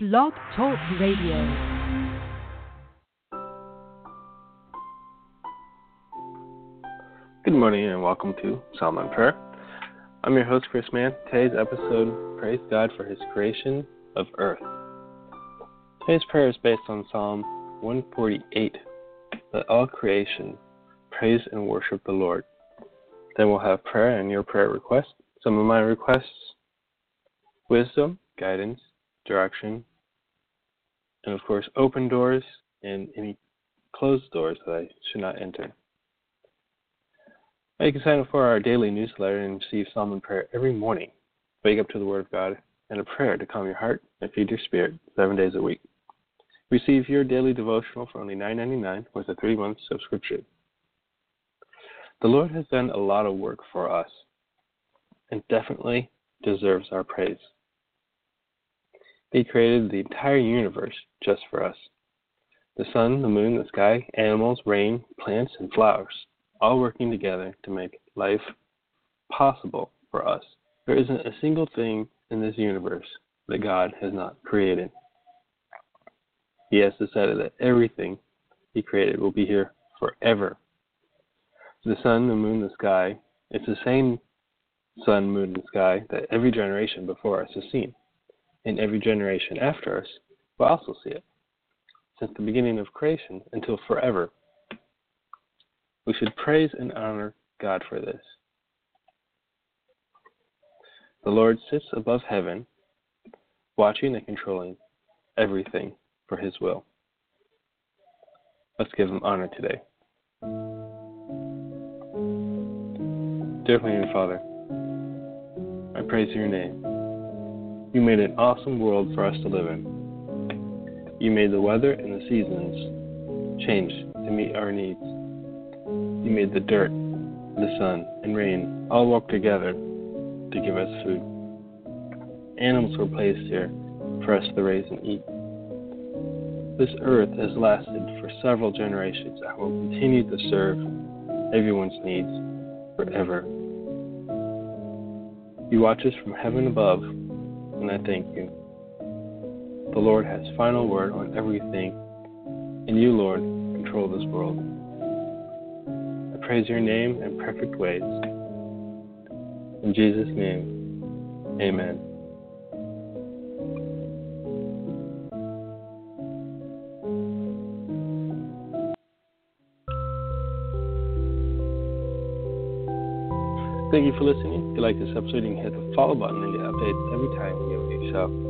Blog Talk Radio. Good morning and welcome to Psalm and Prayer. I'm your host, Chris Mann. Today's episode, Praise God for His creation of earth. Today's prayer is based on Psalm 148. Let all creation praise and worship the Lord. Then we'll have prayer and your prayer requests. Some of my requests wisdom, guidance, direction, and of course, open doors and any closed doors that I should not enter. You can sign up for our daily newsletter and receive Psalm prayer every morning. Wake up to the Word of God and a prayer to calm your heart and feed your spirit seven days a week. Receive your daily devotional for only $9.99 with a three month subscription. The Lord has done a lot of work for us and definitely deserves our praise. He created the entire universe just for us. The sun, the moon, the sky, animals, rain, plants, and flowers, all working together to make life possible for us. There isn't a single thing in this universe that God has not created. He has decided that everything He created will be here forever. The sun, the moon, the sky, it's the same sun, moon, and sky that every generation before us has seen and every generation after us will also see it, since the beginning of creation until forever. We should praise and honor God for this. The Lord sits above heaven, watching and controlling everything for His will. Let's give Him honor today. Dear Heavenly Father, I praise your name. You made an awesome world for us to live in. You made the weather and the seasons change to meet our needs. You made the dirt, the sun, and rain all work together to give us food. Animals were placed here for us to raise and eat. This earth has lasted for several generations and will continue to serve everyone's needs forever. You watch us from heaven above and I thank you. The Lord has final word on everything, and you, Lord, control this world. I praise your name in perfect ways. In Jesus' name, amen. Thank you for listening. If you like this episode, you can hit the follow button and updates every time a new show.